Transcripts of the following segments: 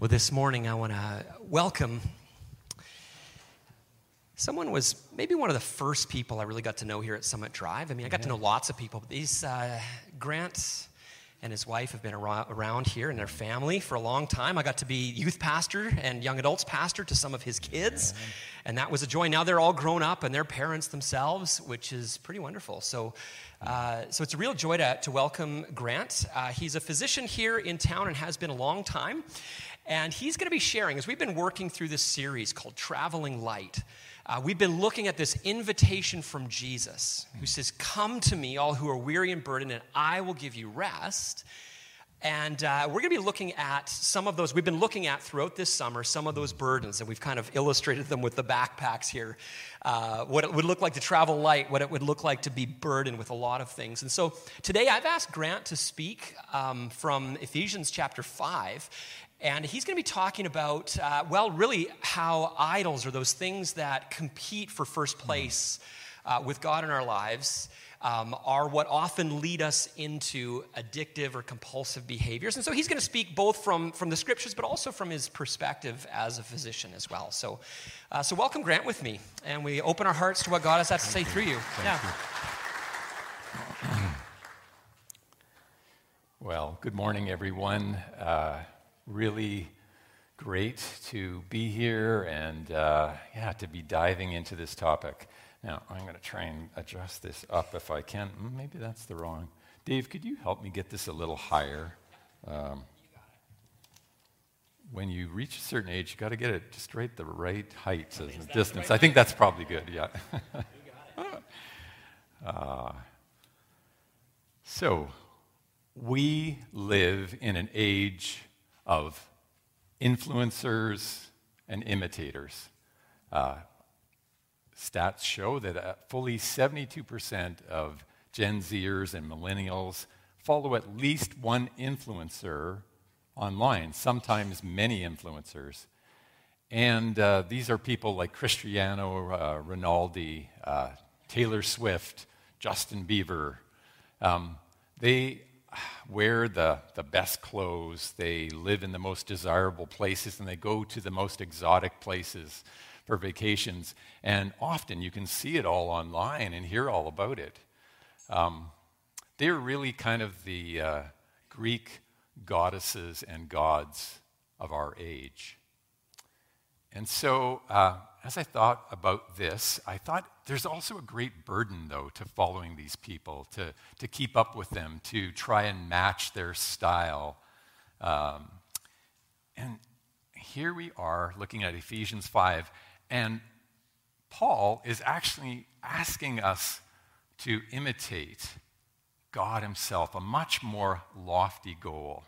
Well, this morning I want to welcome someone was maybe one of the first people I really got to know here at Summit Drive. I mean, I got to know lots of people, but these uh, Grant and his wife have been around here and their family for a long time. I got to be youth pastor and young adults pastor to some of his kids, and that was a joy. Now they're all grown up and they're parents themselves, which is pretty wonderful. So, uh, so it's a real joy to, to welcome Grant. Uh, he's a physician here in town and has been a long time. And he's going to be sharing, as we've been working through this series called Traveling Light, uh, we've been looking at this invitation from Jesus, who says, Come to me, all who are weary and burdened, and I will give you rest. And uh, we're going to be looking at some of those. We've been looking at throughout this summer some of those burdens, and we've kind of illustrated them with the backpacks here. Uh, what it would look like to travel light, what it would look like to be burdened with a lot of things. And so today I've asked Grant to speak um, from Ephesians chapter 5. And he's going to be talking about, uh, well, really how idols are those things that compete for first place uh, with God in our lives. Um, are what often lead us into addictive or compulsive behaviors. And so he's going to speak both from, from the scriptures, but also from his perspective as a physician as well. So, uh, so welcome, Grant, with me. And we open our hearts to what God has had to say through you. Thank yeah. You. Well, good morning, everyone. Uh, really great to be here and uh, yeah, to be diving into this topic. Now, I'm going to try and adjust this up if I can. Mm, maybe that's the wrong. Dave, could you help me get this a little higher? Um, when you reach a certain age, you got to get it just right the right height as the distance. Right I think that's probably good. Yeah. uh, so, we live in an age of influencers and imitators. Uh, stats show that uh, fully 72% of Gen Zers and millennials follow at least one influencer online, sometimes many influencers. And uh, these are people like Cristiano uh, Ronaldo, uh, Taylor Swift, Justin Bieber. Um, they wear the, the best clothes, they live in the most desirable places, and they go to the most exotic places for vacations. And often you can see it all online and hear all about it. Um, they're really kind of the uh, Greek goddesses and gods of our age. And so, uh, as I thought about this, I thought there's also a great burden, though, to following these people, to, to keep up with them, to try and match their style. Um, and here we are looking at Ephesians 5, and Paul is actually asking us to imitate God Himself, a much more lofty goal.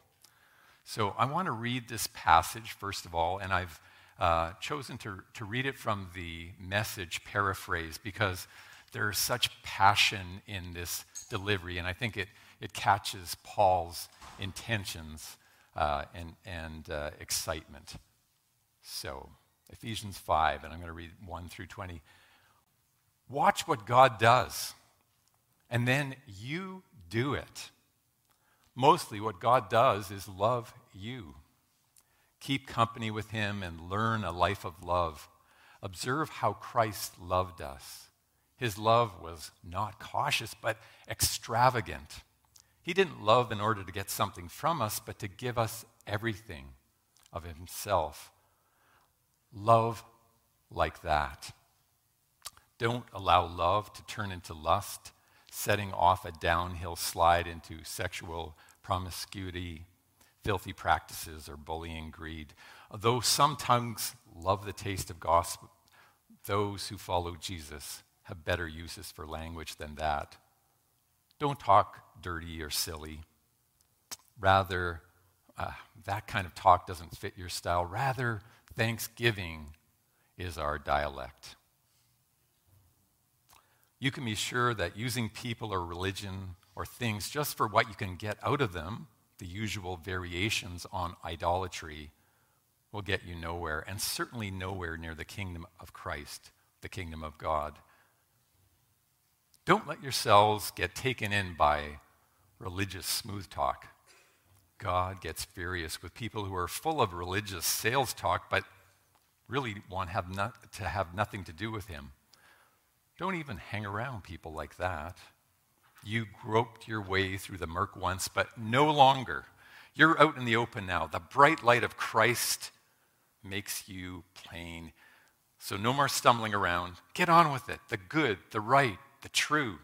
So I want to read this passage, first of all, and I've uh, chosen to, to read it from the message paraphrase because there's such passion in this delivery, and I think it, it catches Paul's intentions uh, and, and uh, excitement. So, Ephesians 5, and I'm going to read 1 through 20. Watch what God does, and then you do it. Mostly, what God does is love you keep company with him, and learn a life of love. Observe how Christ loved us. His love was not cautious, but extravagant. He didn't love in order to get something from us, but to give us everything of himself. Love like that. Don't allow love to turn into lust, setting off a downhill slide into sexual promiscuity filthy practices or bullying, greed. Though some tongues love the taste of gospel, those who follow Jesus have better uses for language than that. Don't talk dirty or silly. Rather, uh, that kind of talk doesn't fit your style. Rather, thanksgiving is our dialect. You can be sure that using people or religion or things just for what you can get out of them the usual variations on idolatry will get you nowhere, and certainly nowhere near the kingdom of Christ, the kingdom of God. Don't let yourselves get taken in by religious smooth talk. God gets furious with people who are full of religious sales talk but really want have not, to have nothing to do with Him. Don't even hang around people like that. You groped your way through the murk once, but no longer. You're out in the open now. The bright light of Christ makes you plain. So no more stumbling around. Get on with it the good, the right, the true.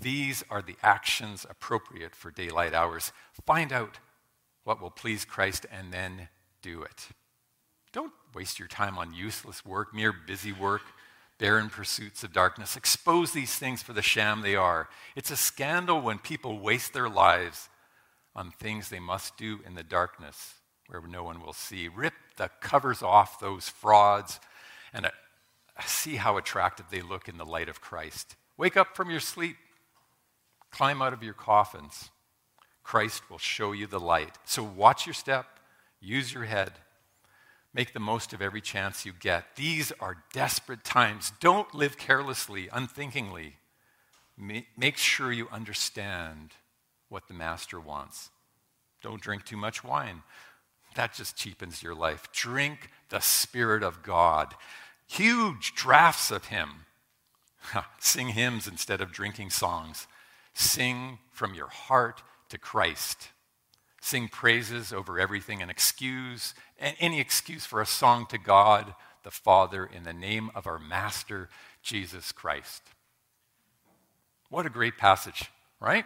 These are the actions appropriate for daylight hours. Find out what will please Christ and then do it. Don't waste your time on useless work, mere busy work, barren pursuits of darkness. Expose these things for the sham they are. It's a scandal when people waste their lives on things they must do in the darkness where no one will see. Rip the covers off those frauds and uh, see how attractive they look in the light of Christ. Wake up from your sleep. Climb out of your coffins. Christ will show you the light. So watch your step, use your head, make the most of every chance you get. These are desperate times. Don't live carelessly, unthinkingly. Make sure you understand what the master wants. Don't drink too much wine. That just cheapens your life. Drink the Spirit of God. Huge drafts of Him. Sing hymns instead of drinking songs. Sing from your heart to Christ. Sing praises over everything and excuse, any excuse for a song to God the Father in the name of our Master, Jesus Christ. What a great passage, right?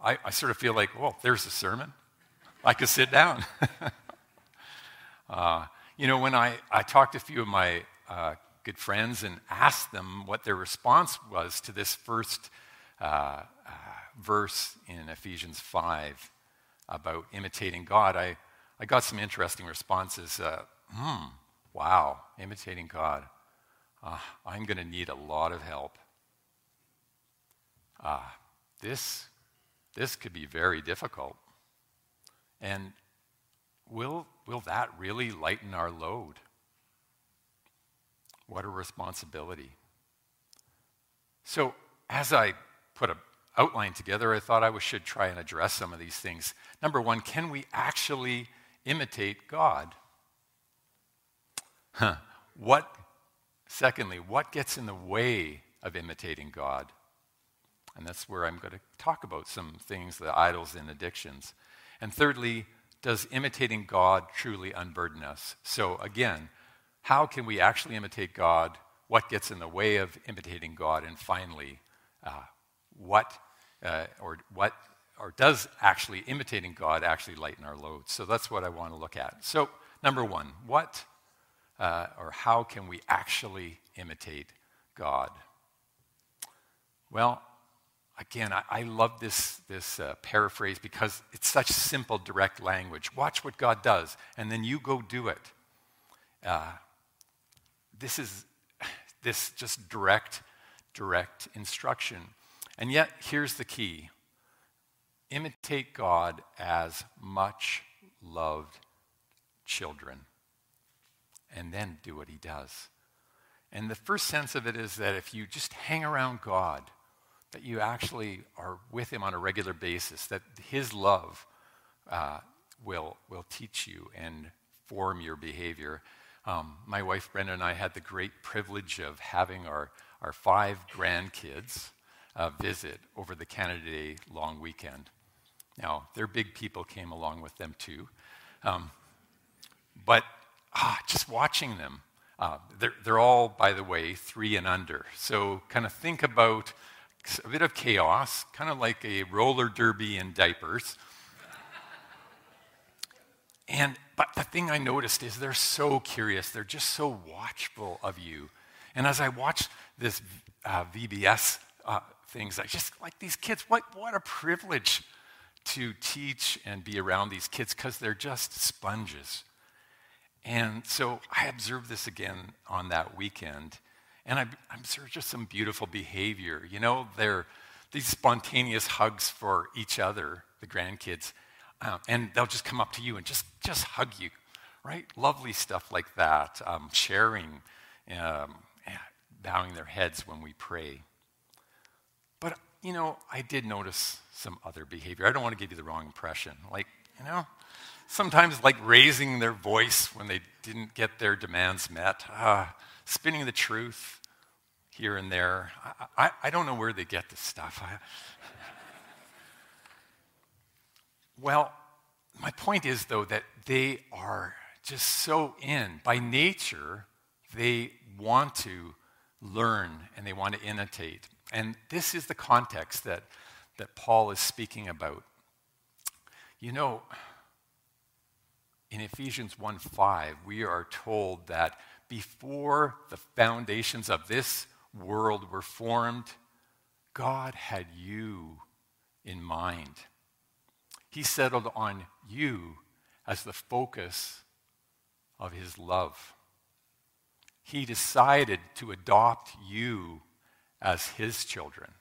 I, I sort of feel like, well, there's a sermon. I could sit down. uh, you know, when I, I talked to a few of my uh, good friends and asked them what their response was to this first uh, uh, verse in Ephesians 5 about imitating God, I, I got some interesting responses. Uh, hmm, wow, imitating God. Uh, I'm going to need a lot of help. Uh, this, this could be very difficult. And will, will that really lighten our load? What a responsibility. So, as I put an outline together, I thought I should try and address some of these things. Number one, can we actually imitate God? Huh. What, secondly, what gets in the way of imitating God? And that's where I'm going to talk about some things, the idols and addictions. And thirdly, does imitating God truly unburden us? So, again, how can we actually imitate God? What gets in the way of imitating God? And finally, uh, what uh, or what or does actually imitating God actually lighten our loads? So that's what I want to look at. So number one, what uh, or how can we actually imitate God? Well, again, I, I love this, this uh, paraphrase because it's such simple, direct language. Watch what God does, and then you go do it. Uh, this is this just direct, direct instruction. And yet, here's the key imitate God as much loved children, and then do what he does. And the first sense of it is that if you just hang around God, that you actually are with him on a regular basis, that his love uh, will, will teach you and form your behavior. Um, my wife Brenda and I had the great privilege of having our, our five grandkids uh, visit over the Canada Day long weekend. Now, their big people came along with them too. Um, but ah, just watching them, uh, they're, they're all, by the way, three and under. So kind of think about a bit of chaos, kind of like a roller derby in diapers. and but the thing I noticed is they're so curious. They're just so watchful of you. And as I watch this uh, VBS uh, things. I just like these kids. What, what a privilege to teach and be around these kids because they're just sponges. And so I observed this again on that weekend. And I, I observed just some beautiful behavior. You know, they're these spontaneous hugs for each other, the grandkids. Um, and they'll just come up to you and just, just hug you, right? Lovely stuff like that. Um, sharing, um, bowing their heads when we pray. But you know, I did notice some other behavior. I don't want to give you the wrong impression. Like, you know, sometimes like raising their voice when they didn't get their demands met, uh, spinning the truth here and there. I, I, I, don't know where they get this stuff. I, well, my point is, though, that they are just so in. By nature, they want to learn and they want to imitate. And this is the context that, that Paul is speaking about. You know, in Ephesians 1 5, we are told that before the foundations of this world were formed, God had you in mind. He settled on you as the focus of his love. He decided to adopt you as his children.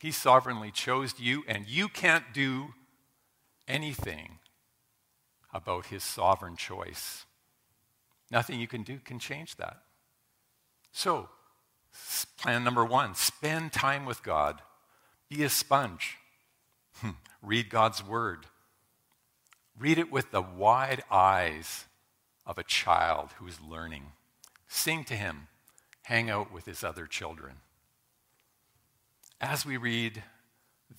He sovereignly chose you, and you can't do anything about his sovereign choice. Nothing you can do can change that. So, plan number one spend time with God, be a sponge, hmm, read God's word. Read it with the wide eyes of a child who is learning. Sing to him, hang out with his other children. As we read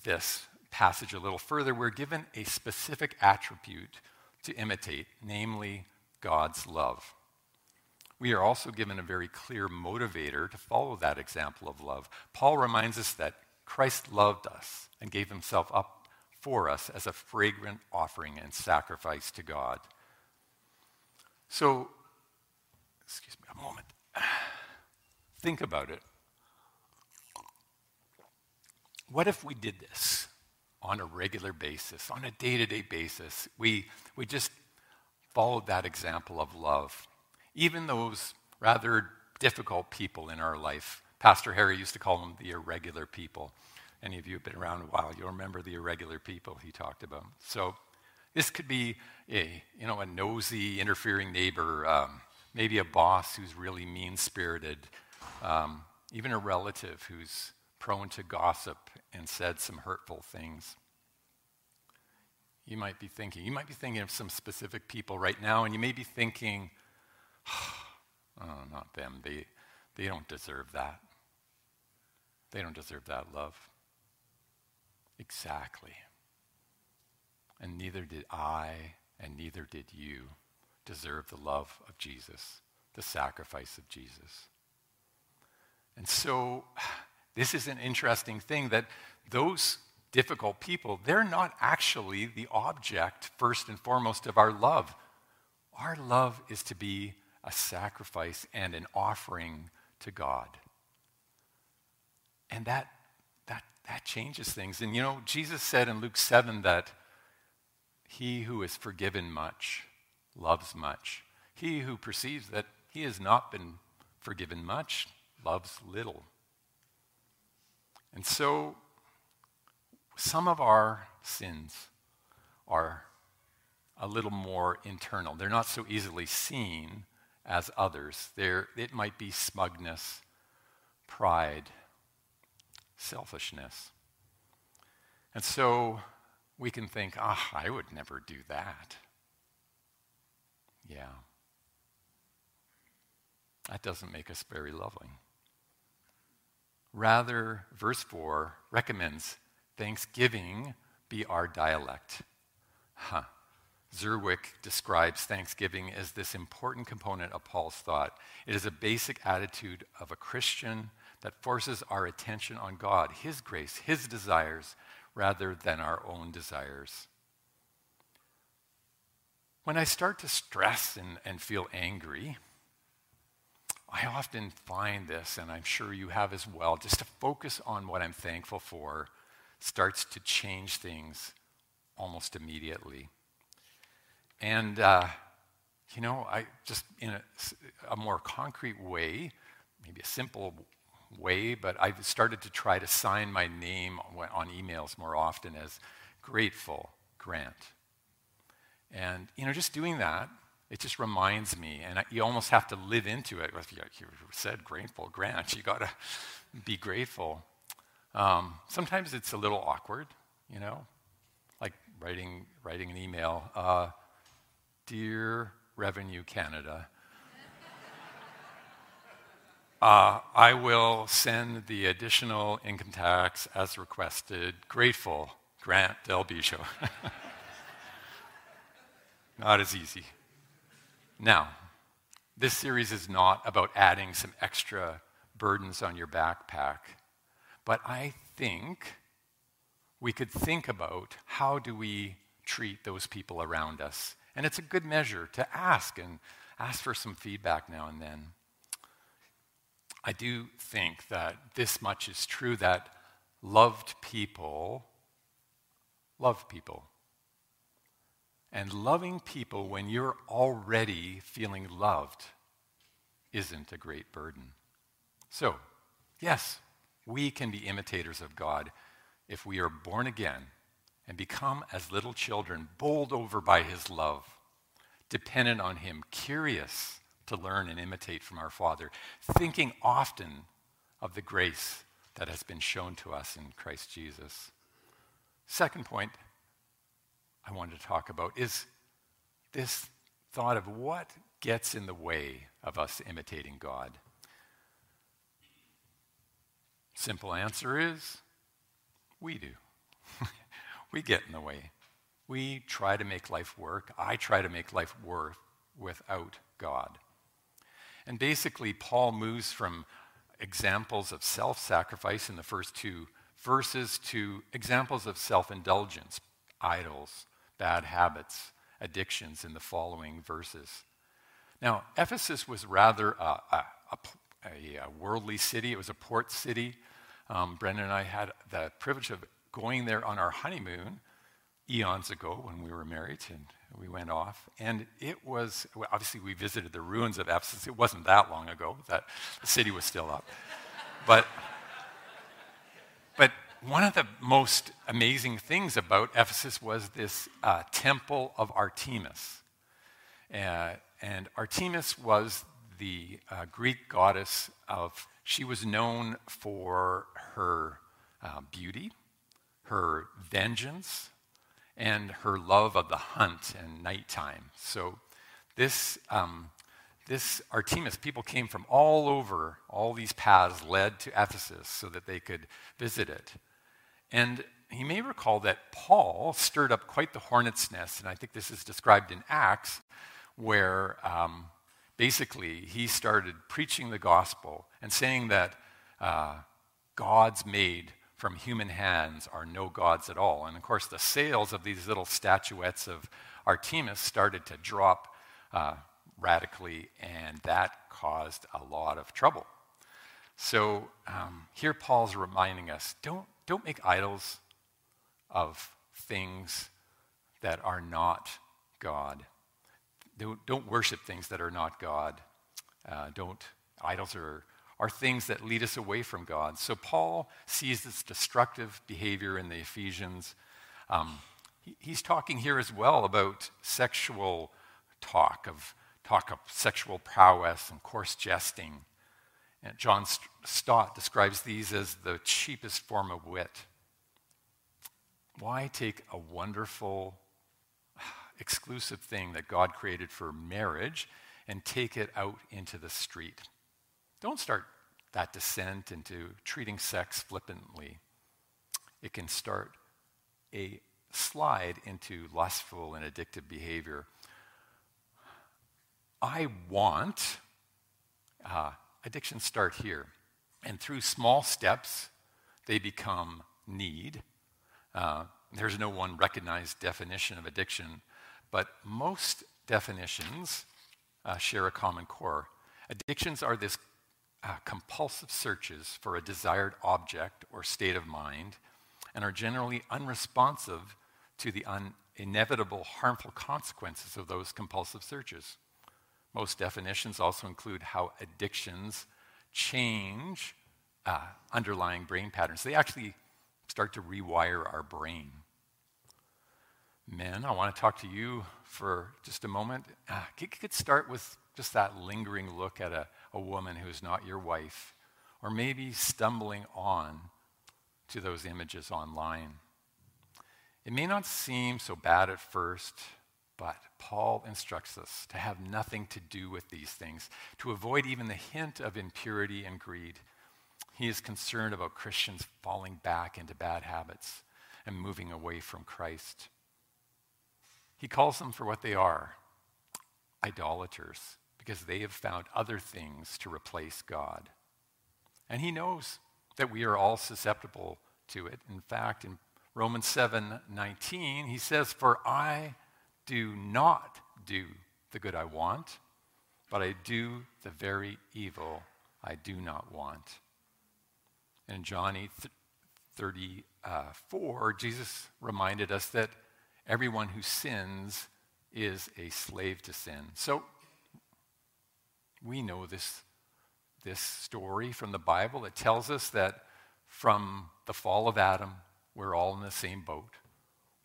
this passage a little further, we're given a specific attribute to imitate, namely God's love. We are also given a very clear motivator to follow that example of love. Paul reminds us that Christ loved us and gave himself up for us as a fragrant offering and sacrifice to God. So, excuse me a moment. Think about it. What if we did this on a regular basis, on a day to day basis? We, we just followed that example of love. Even those rather difficult people in our life. Pastor Harry used to call them the irregular people. Any of you have been around a while, you'll remember the irregular people he talked about. So this could be a, you know, a nosy, interfering neighbor, um, maybe a boss who's really mean-spirited, um, even a relative who's prone to gossip and said some hurtful things. You might be thinking, you might be thinking of some specific people right now, and you may be thinking, oh, not them. They, they don't deserve that. They don't deserve that love. Exactly. And neither did I, and neither did you deserve the love of Jesus, the sacrifice of Jesus. And so, this is an interesting thing that those difficult people, they're not actually the object, first and foremost, of our love. Our love is to be a sacrifice and an offering to God. And that, that, that changes things. And you know, Jesus said in Luke 7 that he who is forgiven much loves much. He who perceives that he has not been forgiven much loves little. And so, some of our sins are a little more internal. They're not so easily seen as others. There, it might be smugness, pride, selfishness. And so we can think, ah, I would never do that. Yeah. That doesn't make us very loving. Rather, verse 4 recommends thanksgiving be our dialect. Huh. Zerwick describes thanksgiving as this important component of Paul's thought. It is a basic attitude of a Christian that forces our attention on God, His grace, His desires, rather than our own desires. When I start to stress and, and feel angry, I often find this, and I'm sure you have as well, just to focus on what I'm thankful for starts to change things almost immediately. And, uh, you know, I just in a, a, more concrete way, maybe a simple way, but I've started to try to sign my name on emails more often as Grateful Grant. And, you know, just doing that, it just reminds me, and I, you almost have to live into it. You said grateful Grant, you got to be grateful. Um, sometimes it's a little awkward, you know, like writing, writing an email. Uh, Dear Revenue Canada, uh, I will send the additional income tax as requested. Grateful, Grant Del Begio. not as easy. Now, this series is not about adding some extra burdens on your backpack, but I think we could think about how do we treat those people around us. And it's a good measure to ask and ask for some feedback now and then. I do think that this much is true that loved people love people. And loving people when you're already feeling loved isn't a great burden. So, yes, we can be imitators of God if we are born again and become as little children, bowled over by his love, dependent on him, curious to learn and imitate from our Father, thinking often of the grace that has been shown to us in Christ Jesus. Second point I wanted to talk about is this thought of what gets in the way of us imitating God. Simple answer is we do. we get in the way. We try to make life work. I try to make life work without God. And basically, Paul moves from examples of self sacrifice in the first two verses to examples of self indulgence, idols, bad habits, addictions in the following verses. Now, Ephesus was rather a, a, a, a worldly city, it was a port city. Um, Brenda and I had the privilege of going there on our honeymoon eons ago when we were married, and we went off. And it was, well, obviously, we visited the ruins of Ephesus. It wasn't that long ago that the city was still up. but, but one of the most amazing things about Ephesus was this uh, temple of Artemis. Uh, and Artemis was the uh, Greek goddess of, she was known for her uh, beauty, her vengeance, and her love of the hunt and nighttime. So, this, um, this Artemis, people came from all over, all these paths led to Ephesus so that they could visit it. And he may recall that Paul stirred up quite the hornet's nest, and I think this is described in Acts, where um, basically he started preaching the gospel and saying that uh, gods made from human hands are no gods at all. And of course, the sales of these little statuettes of Artemis started to drop uh, radically, and that caused a lot of trouble. So um, here Paul's reminding us don't, don't make idols of things that are not God. Don't, don't worship things that are not God. Uh, don't, idols are are things that lead us away from God. So Paul sees this destructive behavior in the Ephesians. Um, he, he's talking here as well about sexual talk, of talk of sexual prowess and coarse jesting. And John Stott describes these as the cheapest form of wit. Why take a wonderful, exclusive thing that God created for marriage and take it out into the street? Don't start that descent into treating sex flippantly. It can start a slide into lustful and addictive behavior. I want, uh, addictions start here. And through small steps, they become need. Uh, there's no one recognized definition of addiction, but most definitions uh, share a common core. Addictions are this uh, compulsive searches for a desired object or state of mind and are generally unresponsive to the un- inevitable harmful consequences of those compulsive searches. Most definitions also include how addictions change uh, underlying brain patterns. They actually start to rewire our brain. Men, I want to talk to you for just a moment. Uh, you could start with just that lingering look at a, a woman who's not your wife, or maybe stumbling on to those images online. It may not seem so bad at first, but Paul instructs us to have nothing to do with these things, to avoid even the hint of impurity and greed. He is concerned about Christians falling back into bad habits and moving away from Christ. He calls them for what they are idolaters, because they have found other things to replace God. And he knows that we are all susceptible to it. In fact, in Romans 7 19, he says, For I do not do the good I want, but I do the very evil I do not want. In John 8 34, Jesus reminded us that everyone who sins is a slave to sin. So we know this, this story from the Bible. It tells us that from the fall of Adam, we're all in the same boat.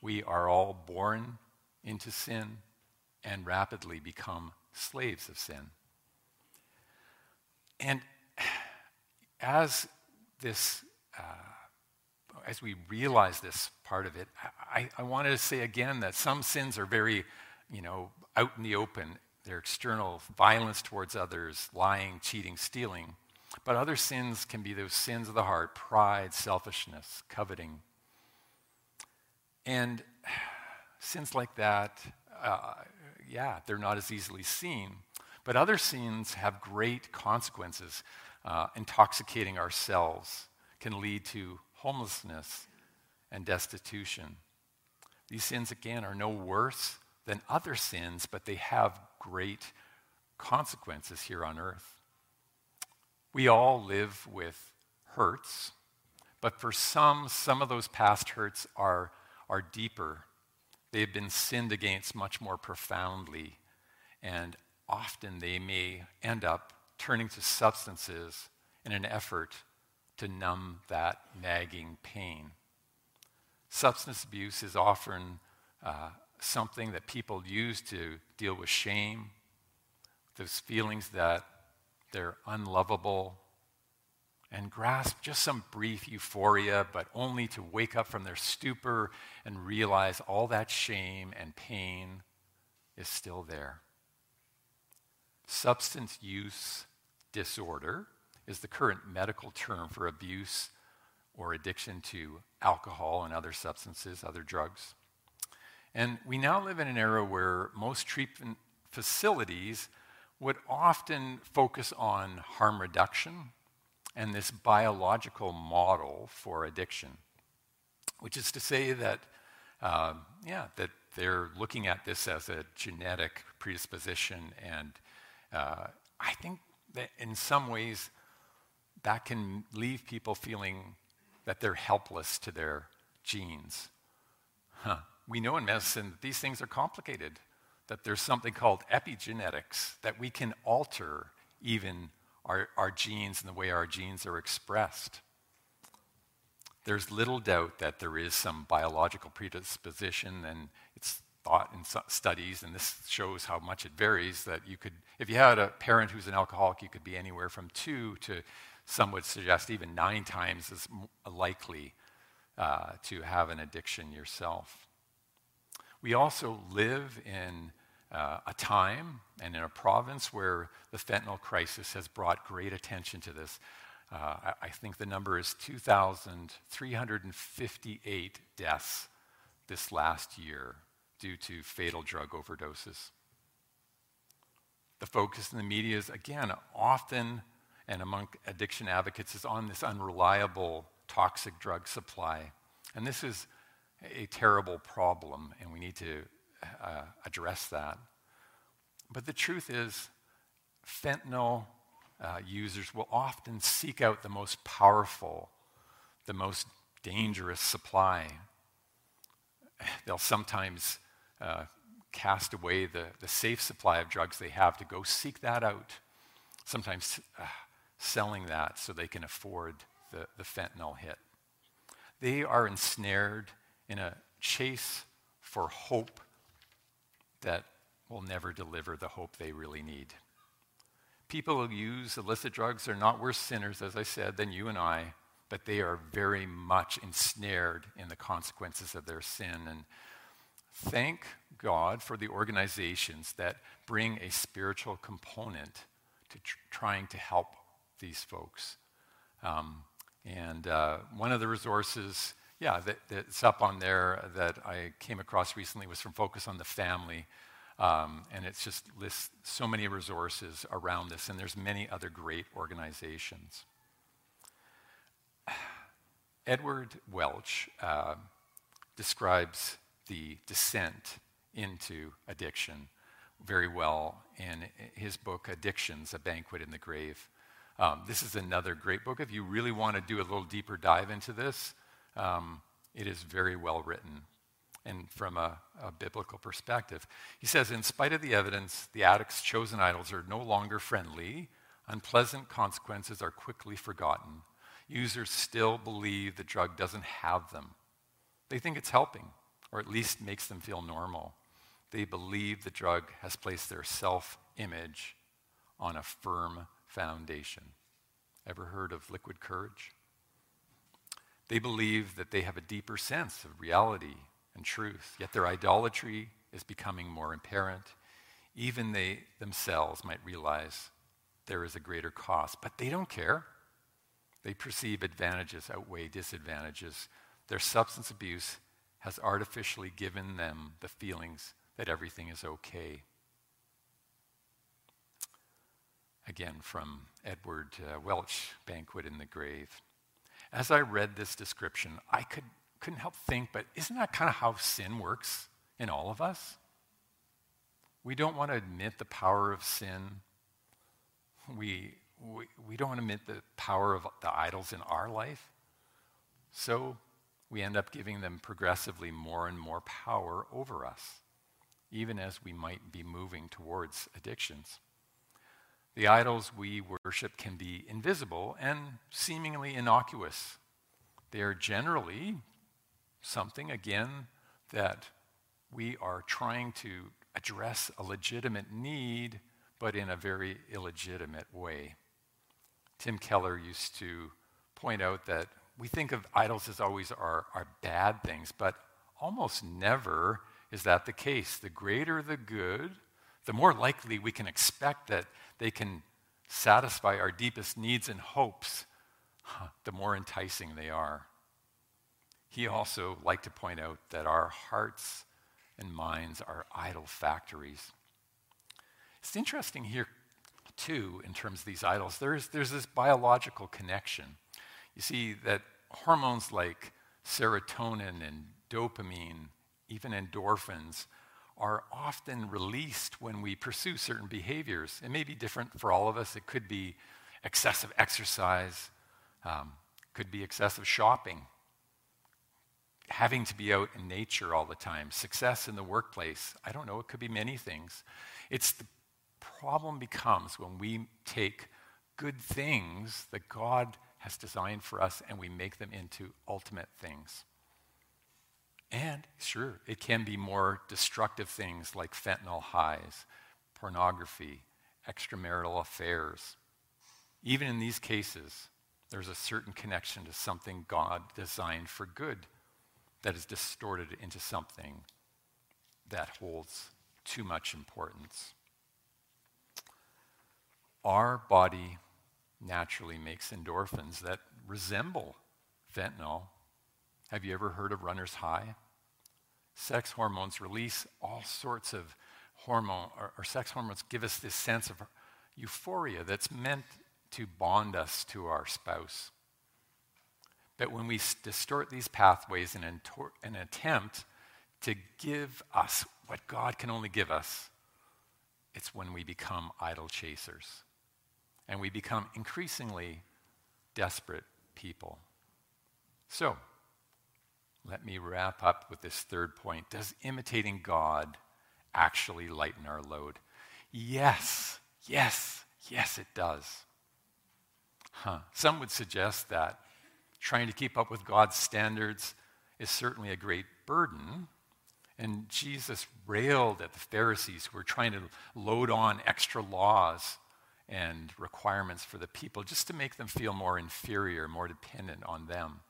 We are all born into sin and rapidly become slaves of sin. And as this, uh, as we realize this part of it, I, I wanted to say again that some sins are very, you know, out in the open. They're external violence towards others, lying, cheating, stealing. But other sins can be those sins of the heart pride, selfishness, coveting. And sins like that, uh, yeah, they're not as easily seen. But other sins have great consequences. Uh, intoxicating ourselves can lead to homelessness and destitution. These sins, again, are no worse than other sins, but they have great consequences here on earth. We all live with hurts, but for some, some of those past hurts are, are deeper. They've been sinned against much more profoundly, and often they may end up turning to substances in an effort to numb that nagging pain. Substance abuse is often uh, something that people use to deal with shame, those feelings that they're unlovable, and grasp just some brief euphoria, but only to wake up from their stupor and realize all that shame and pain is still there. Substance use disorder is the current medical term for abuse or addiction to alcohol and other substances, other drugs. And we now live in an era where most treatment facilities would often focus on harm reduction and this biological model for addiction, which is to say that, uh, yeah, that they're looking at this as a genetic predisposition. And uh, I think that in some ways, that can leave people feeling that they're helpless to their genes. Huh. We know in medicine that these things are complicated that there's something called epigenetics, that we can alter even our, our genes and the way our genes are expressed. There's little doubt that there is some biological predisposition, and it's thought in studies, and this shows how much it varies, that you could, if you had a parent who's an alcoholic, you could be anywhere from two to, some would suggest, even nine times as likely uh, to have an addiction yourself. We also live in uh, a time and in a province where the fentanyl crisis has brought great attention to this. Uh, I, I, think the number is 2,358 deaths this last year due to fatal drug overdoses. The focus in the media is, again, often and among addiction advocates is on this unreliable toxic drug supply. And this is a terrible problem, and we need to uh, address that. But the truth is, fentanyl uh, users will often seek out the most powerful, the most dangerous supply. They'll sometimes uh, cast away the, the safe supply of drugs they have to go seek that out, sometimes uh, selling that so they can afford the, the fentanyl hit. They are ensnared in a chase for hope that will never deliver the hope they really need. People who use illicit drugs are not worse sinners, as I said, than you and I, but they are very much ensnared in the consequences of their sin. And thank God for the organizations that bring a spiritual component to tr- trying to help these folks. Um, and uh, one of the resources, yeah, that, that's up on there that I came across recently was from Focus on the Family. Um, and it just lists so many resources around this, and there's many other great organizations. Edward Welch uh, describes the descent into addiction very well in his book, Addictions A Banquet in the Grave. Um, this is another great book. If you really want to do a little deeper dive into this, um, it is very well written and from a, a, biblical perspective. He says, in spite of the evidence, the addict's chosen idols are no longer friendly. Unpleasant consequences are quickly forgotten. Users still believe the drug doesn't have them. They think it's helping, or at least makes them feel normal. They believe the drug has placed their self image on a firm foundation. Ever heard of liquid courage? They believe that they have a deeper sense of reality and truth, yet their idolatry is becoming more apparent. Even they themselves might realize there is a greater cost, but they don't care. They perceive advantages outweigh disadvantages. Their substance abuse has artificially given them the feelings that everything is okay. Again, from Edward uh, Welch, Banquet in the Grave. As I read this description, I could, couldn't help think, but isn't that kind of how sin works in all of us? We don't want to admit the power of sin. We, we, we don't want to admit the power of the idols in our life. So we end up giving them progressively more and more power over us, even as we might be moving towards addictions. The idols we worship can be invisible and seemingly innocuous. They are generally something, again, that we are trying to address a legitimate need, but in a very illegitimate way. Tim Keller used to point out that we think of idols as always are, bad things, but almost never is that the case. The greater the good, the more likely we can expect that they can satisfy our deepest needs and hopes, the more enticing they are. He also liked to point out that our hearts and minds are idol factories. It's interesting here, too, in terms of these idols. There's, there's this biological connection. You see that hormones like serotonin and dopamine, even endorphins, are often released when we pursue certain behaviors. It may be different for all of us. It could be excessive exercise, um, could be excessive shopping, having to be out in nature all the time, success in the workplace. I don't know, it could be many things. It's the problem becomes when we take good things that God has designed for us and we make them into ultimate things. And sure, it can be more destructive things like fentanyl highs, pornography, extramarital affairs. Even in these cases, there's a certain connection to something God designed for good that is distorted into something that holds too much importance. Our body naturally makes endorphins that resemble fentanyl have you ever heard of runner's high? Sex hormones release all sorts of hormone, or, or sex hormones give us this sense of euphoria that's meant to bond us to our spouse. But when we distort these pathways in an attempt to give us what God can only give us, it's when we become idol chasers. And we become increasingly desperate people. So, let me wrap up with this third point. Does imitating God actually lighten our load? Yes, yes, yes, it does. Huh. Some would suggest that trying to keep up with God's standards is certainly a great burden. And Jesus railed at the Pharisees who were trying to load on extra laws and requirements for the people just to make them feel more inferior, more dependent on them.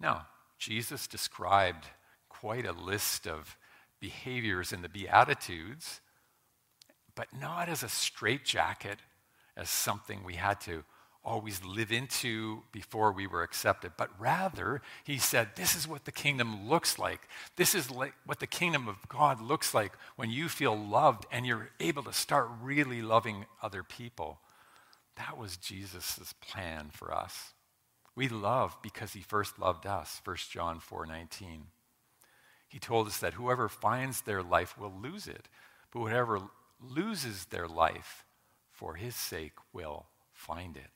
Now, Jesus described quite a list of behaviors in the Beatitudes, but not as a straitjacket, as something we had to always live into before we were accepted, but rather, he said, This is what the kingdom looks like. This is like what the kingdom of God looks like when you feel loved and you're able to start really loving other people. That was Jesus' plan for us. We love because he first loved us, 1 John 4 19. He told us that whoever finds their life will lose it, but whoever loses their life for his sake will find it.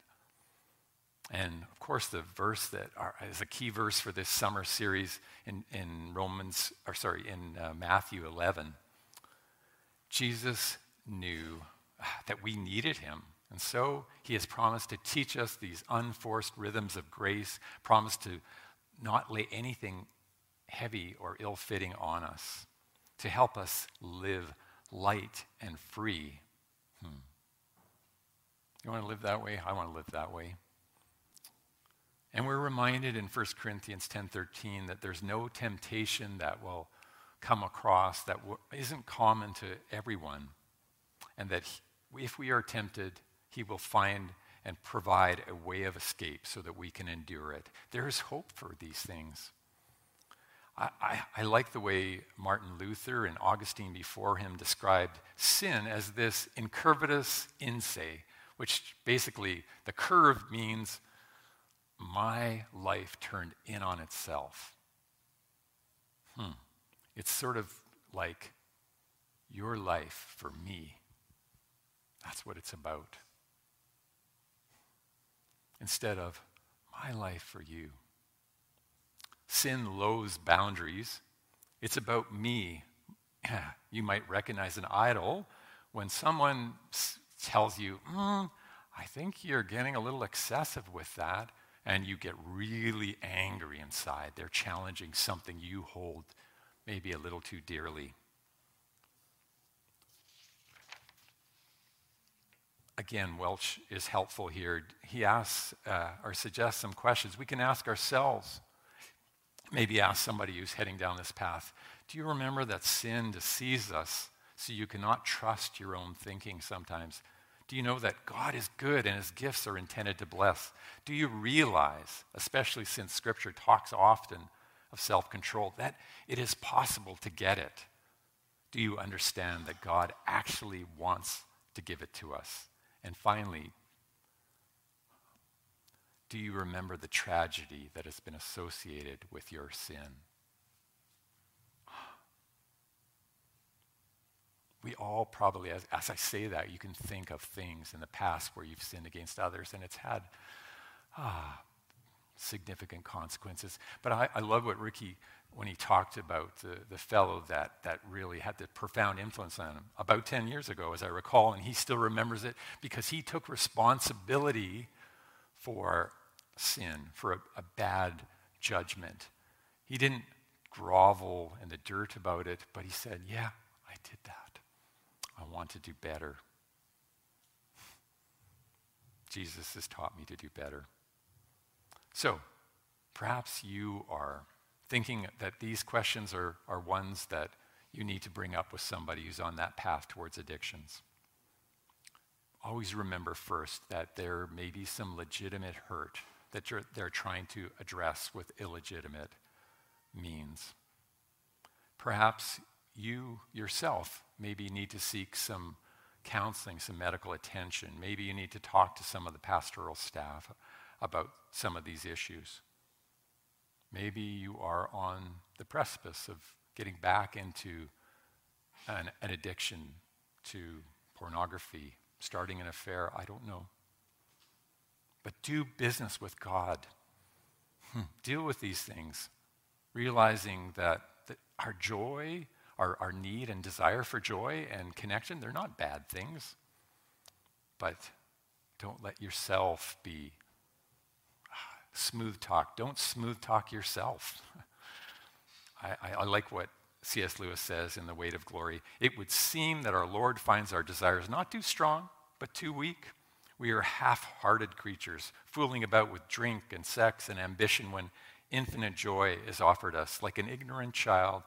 And of course, the verse that are, is a key verse for this summer series in, in Romans, or sorry, in uh, Matthew 11. Jesus knew that we needed him. And so he has promised to teach us these unforced rhythms of grace, promised to not lay anything heavy or ill fitting on us, to help us live light and free. Hmm. You want to live that way? I want to live that way. And we're reminded in 1 Corinthians 10:13 that there's no temptation that will come across that isn't common to everyone and that if we are tempted, he will find and provide a way of escape so that we can endure it. There is hope for these things. I, I, I, like the way Martin Luther and Augustine before him described sin as this incurvatus in se, which basically the curve means my life turned in on itself. Hmm. It's sort of like your life for me. That's what it's about. Instead of my life for you. Sin loathes boundaries. It's about me. You might recognize an idol when someone tells you, mm, I think you're getting a little excessive with that and you get really angry inside. They're challenging something you hold maybe a little too dearly. Again, Welch is helpful here. He asks uh, or suggests some questions we can ask ourselves. Maybe ask somebody who's heading down this path Do you remember that sin deceives us so you cannot trust your own thinking sometimes? Do you know that God is good and his gifts are intended to bless? Do you realize, especially since Scripture talks often of self control, that it is possible to get it? Do you understand that God actually wants to give it to us? And finally, do you remember the tragedy that has been associated with your sin? we all probably, as, as, I say that, you can think of things in the past where you've sinned against others and it's had ah, significant consequences. But I, I love what Ricky, when he talked about the, the fellow that, that really had the profound influence on him about 10 years ago, as I recall, and he still remembers it because he took responsibility for sin, for a, a bad judgment. He didn't grovel in the dirt about it, but he said, Yeah, I did that. I want to do better. Jesus has taught me to do better. So, perhaps you are thinking that these questions are, are ones that you need to bring up with somebody who's on that path towards addictions. Always remember first that there may be some legitimate hurt that they're trying to address with illegitimate means. Perhaps you yourself maybe need to seek some counseling, some medical attention. Maybe you need to talk to some of the pastoral staff about some of these issues. Maybe you are on the precipice of getting back into an, an addiction to pornography, starting an affair. I don't know. But do business with God. Hmm. Deal with these things, realizing that, that our joy our, our need and desire for joy and connection, they're not bad things. But don't let yourself be smooth talk. Don't smooth talk yourself. I, I, I like what C.S. Lewis says in The Weight of Glory. It would seem that our Lord finds our desires not too strong, but too weak. We are half hearted creatures, fooling about with drink and sex and ambition when infinite joy is offered us, like an ignorant child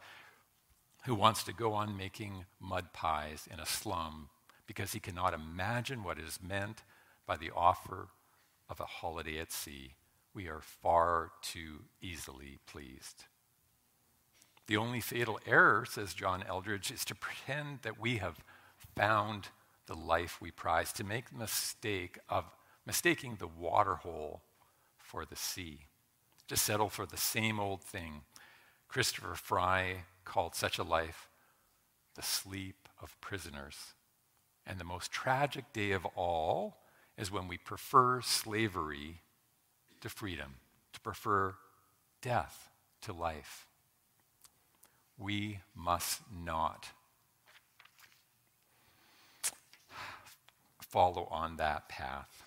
who wants to go on making mud pies in a slum because he cannot imagine what is meant by the offer of a holiday at sea. We are far too easily pleased. The only fatal error, says John Eldredge, is to pretend that we have found the life we prize, to make the mistake of mistaking the water hole for the sea, to settle for the same old thing. Christopher Fry called such a life the sleep of prisoners. And the most tragic day of all is when we prefer slavery to freedom, to prefer death to life. We must not follow on that path.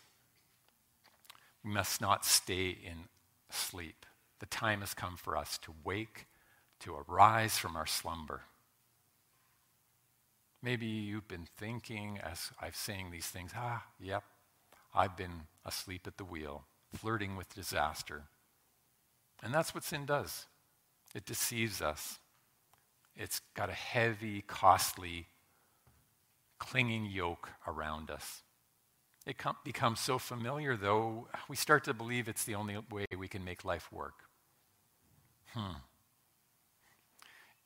We must not stay in sleep. The time has come for us to wake, to arise from our slumber. Maybe you've been thinking as I'm saying these things, ah, yep, I've been asleep at the wheel, flirting with disaster. And that's what sin does it deceives us. It's got a heavy, costly, clinging yoke around us. It com- becomes so familiar, though, we start to believe it's the only way we can make life work. Hmm.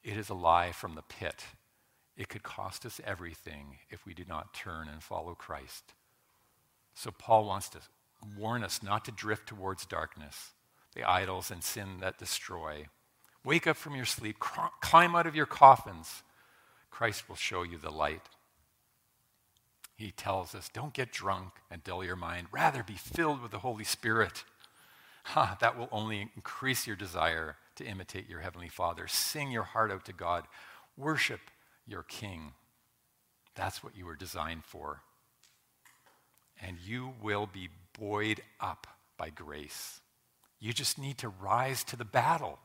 It is a lie from the pit. It could cost us everything if we do not turn and follow Christ. So, Paul wants to warn us not to drift towards darkness, the idols and sin that destroy. Wake up from your sleep, cr- climb out of your coffins. Christ will show you the light. He tells us, don't get drunk and dull your mind. Rather, be filled with the Holy Spirit. Huh, that will only increase your desire to imitate your Heavenly Father. Sing your heart out to God. Worship your King. That's what you were designed for. And you will be buoyed up by grace. You just need to rise to the battle.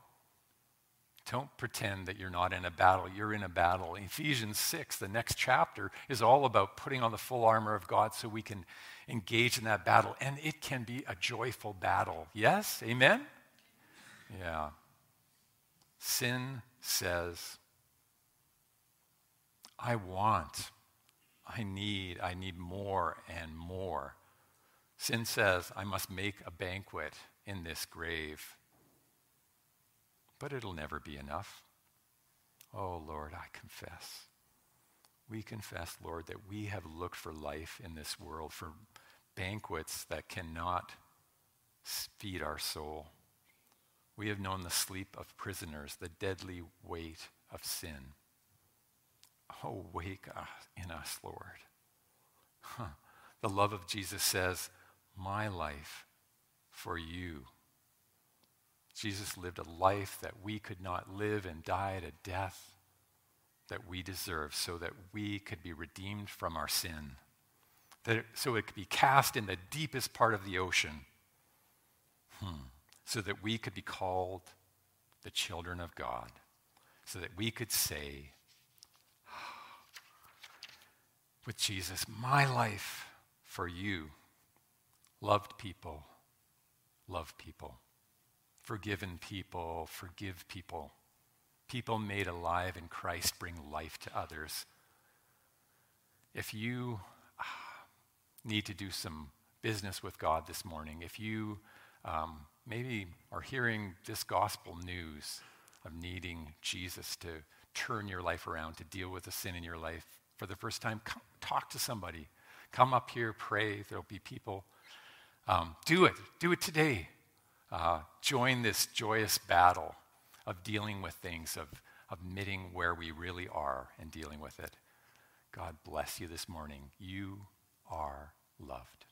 Don't pretend that you're not in a battle. You're in a battle. Ephesians 6, the next chapter, is all about putting on the full armor of God so we can engage in that battle. And it can be a joyful battle. Yes? Amen? Yeah. Sin says, I want, I need, I need more and more. Sin says, I must make a banquet in this grave. But it'll never be enough. Oh, Lord, I confess. We confess, Lord, that we have looked for life in this world, for banquets that cannot feed our soul. We have known the sleep of prisoners, the deadly weight of sin. Oh, wake uh, in us, Lord. Huh. The love of Jesus says, My life for you. Jesus lived a life that we could not live and died a death that we deserve so that we could be redeemed from our sin. That it, so it could be cast in the deepest part of the ocean. Hmm so that we could be called the children of God, so that we could say, with Jesus, my life for you, loved people, love people, forgiven people, forgive people, people made alive in Christ bring life to others. If you ah, need to do some business with God this morning, if you um, maybe are hearing this gospel news of needing Jesus to turn your life around, to deal with the sin in your life for the first time, come talk to somebody. Come up here, pray. There'll be people. Um, do it. Do it today. Uh, join this joyous battle of dealing with things, of, of admitting where we really are and dealing with it. God bless you this morning. You are loved.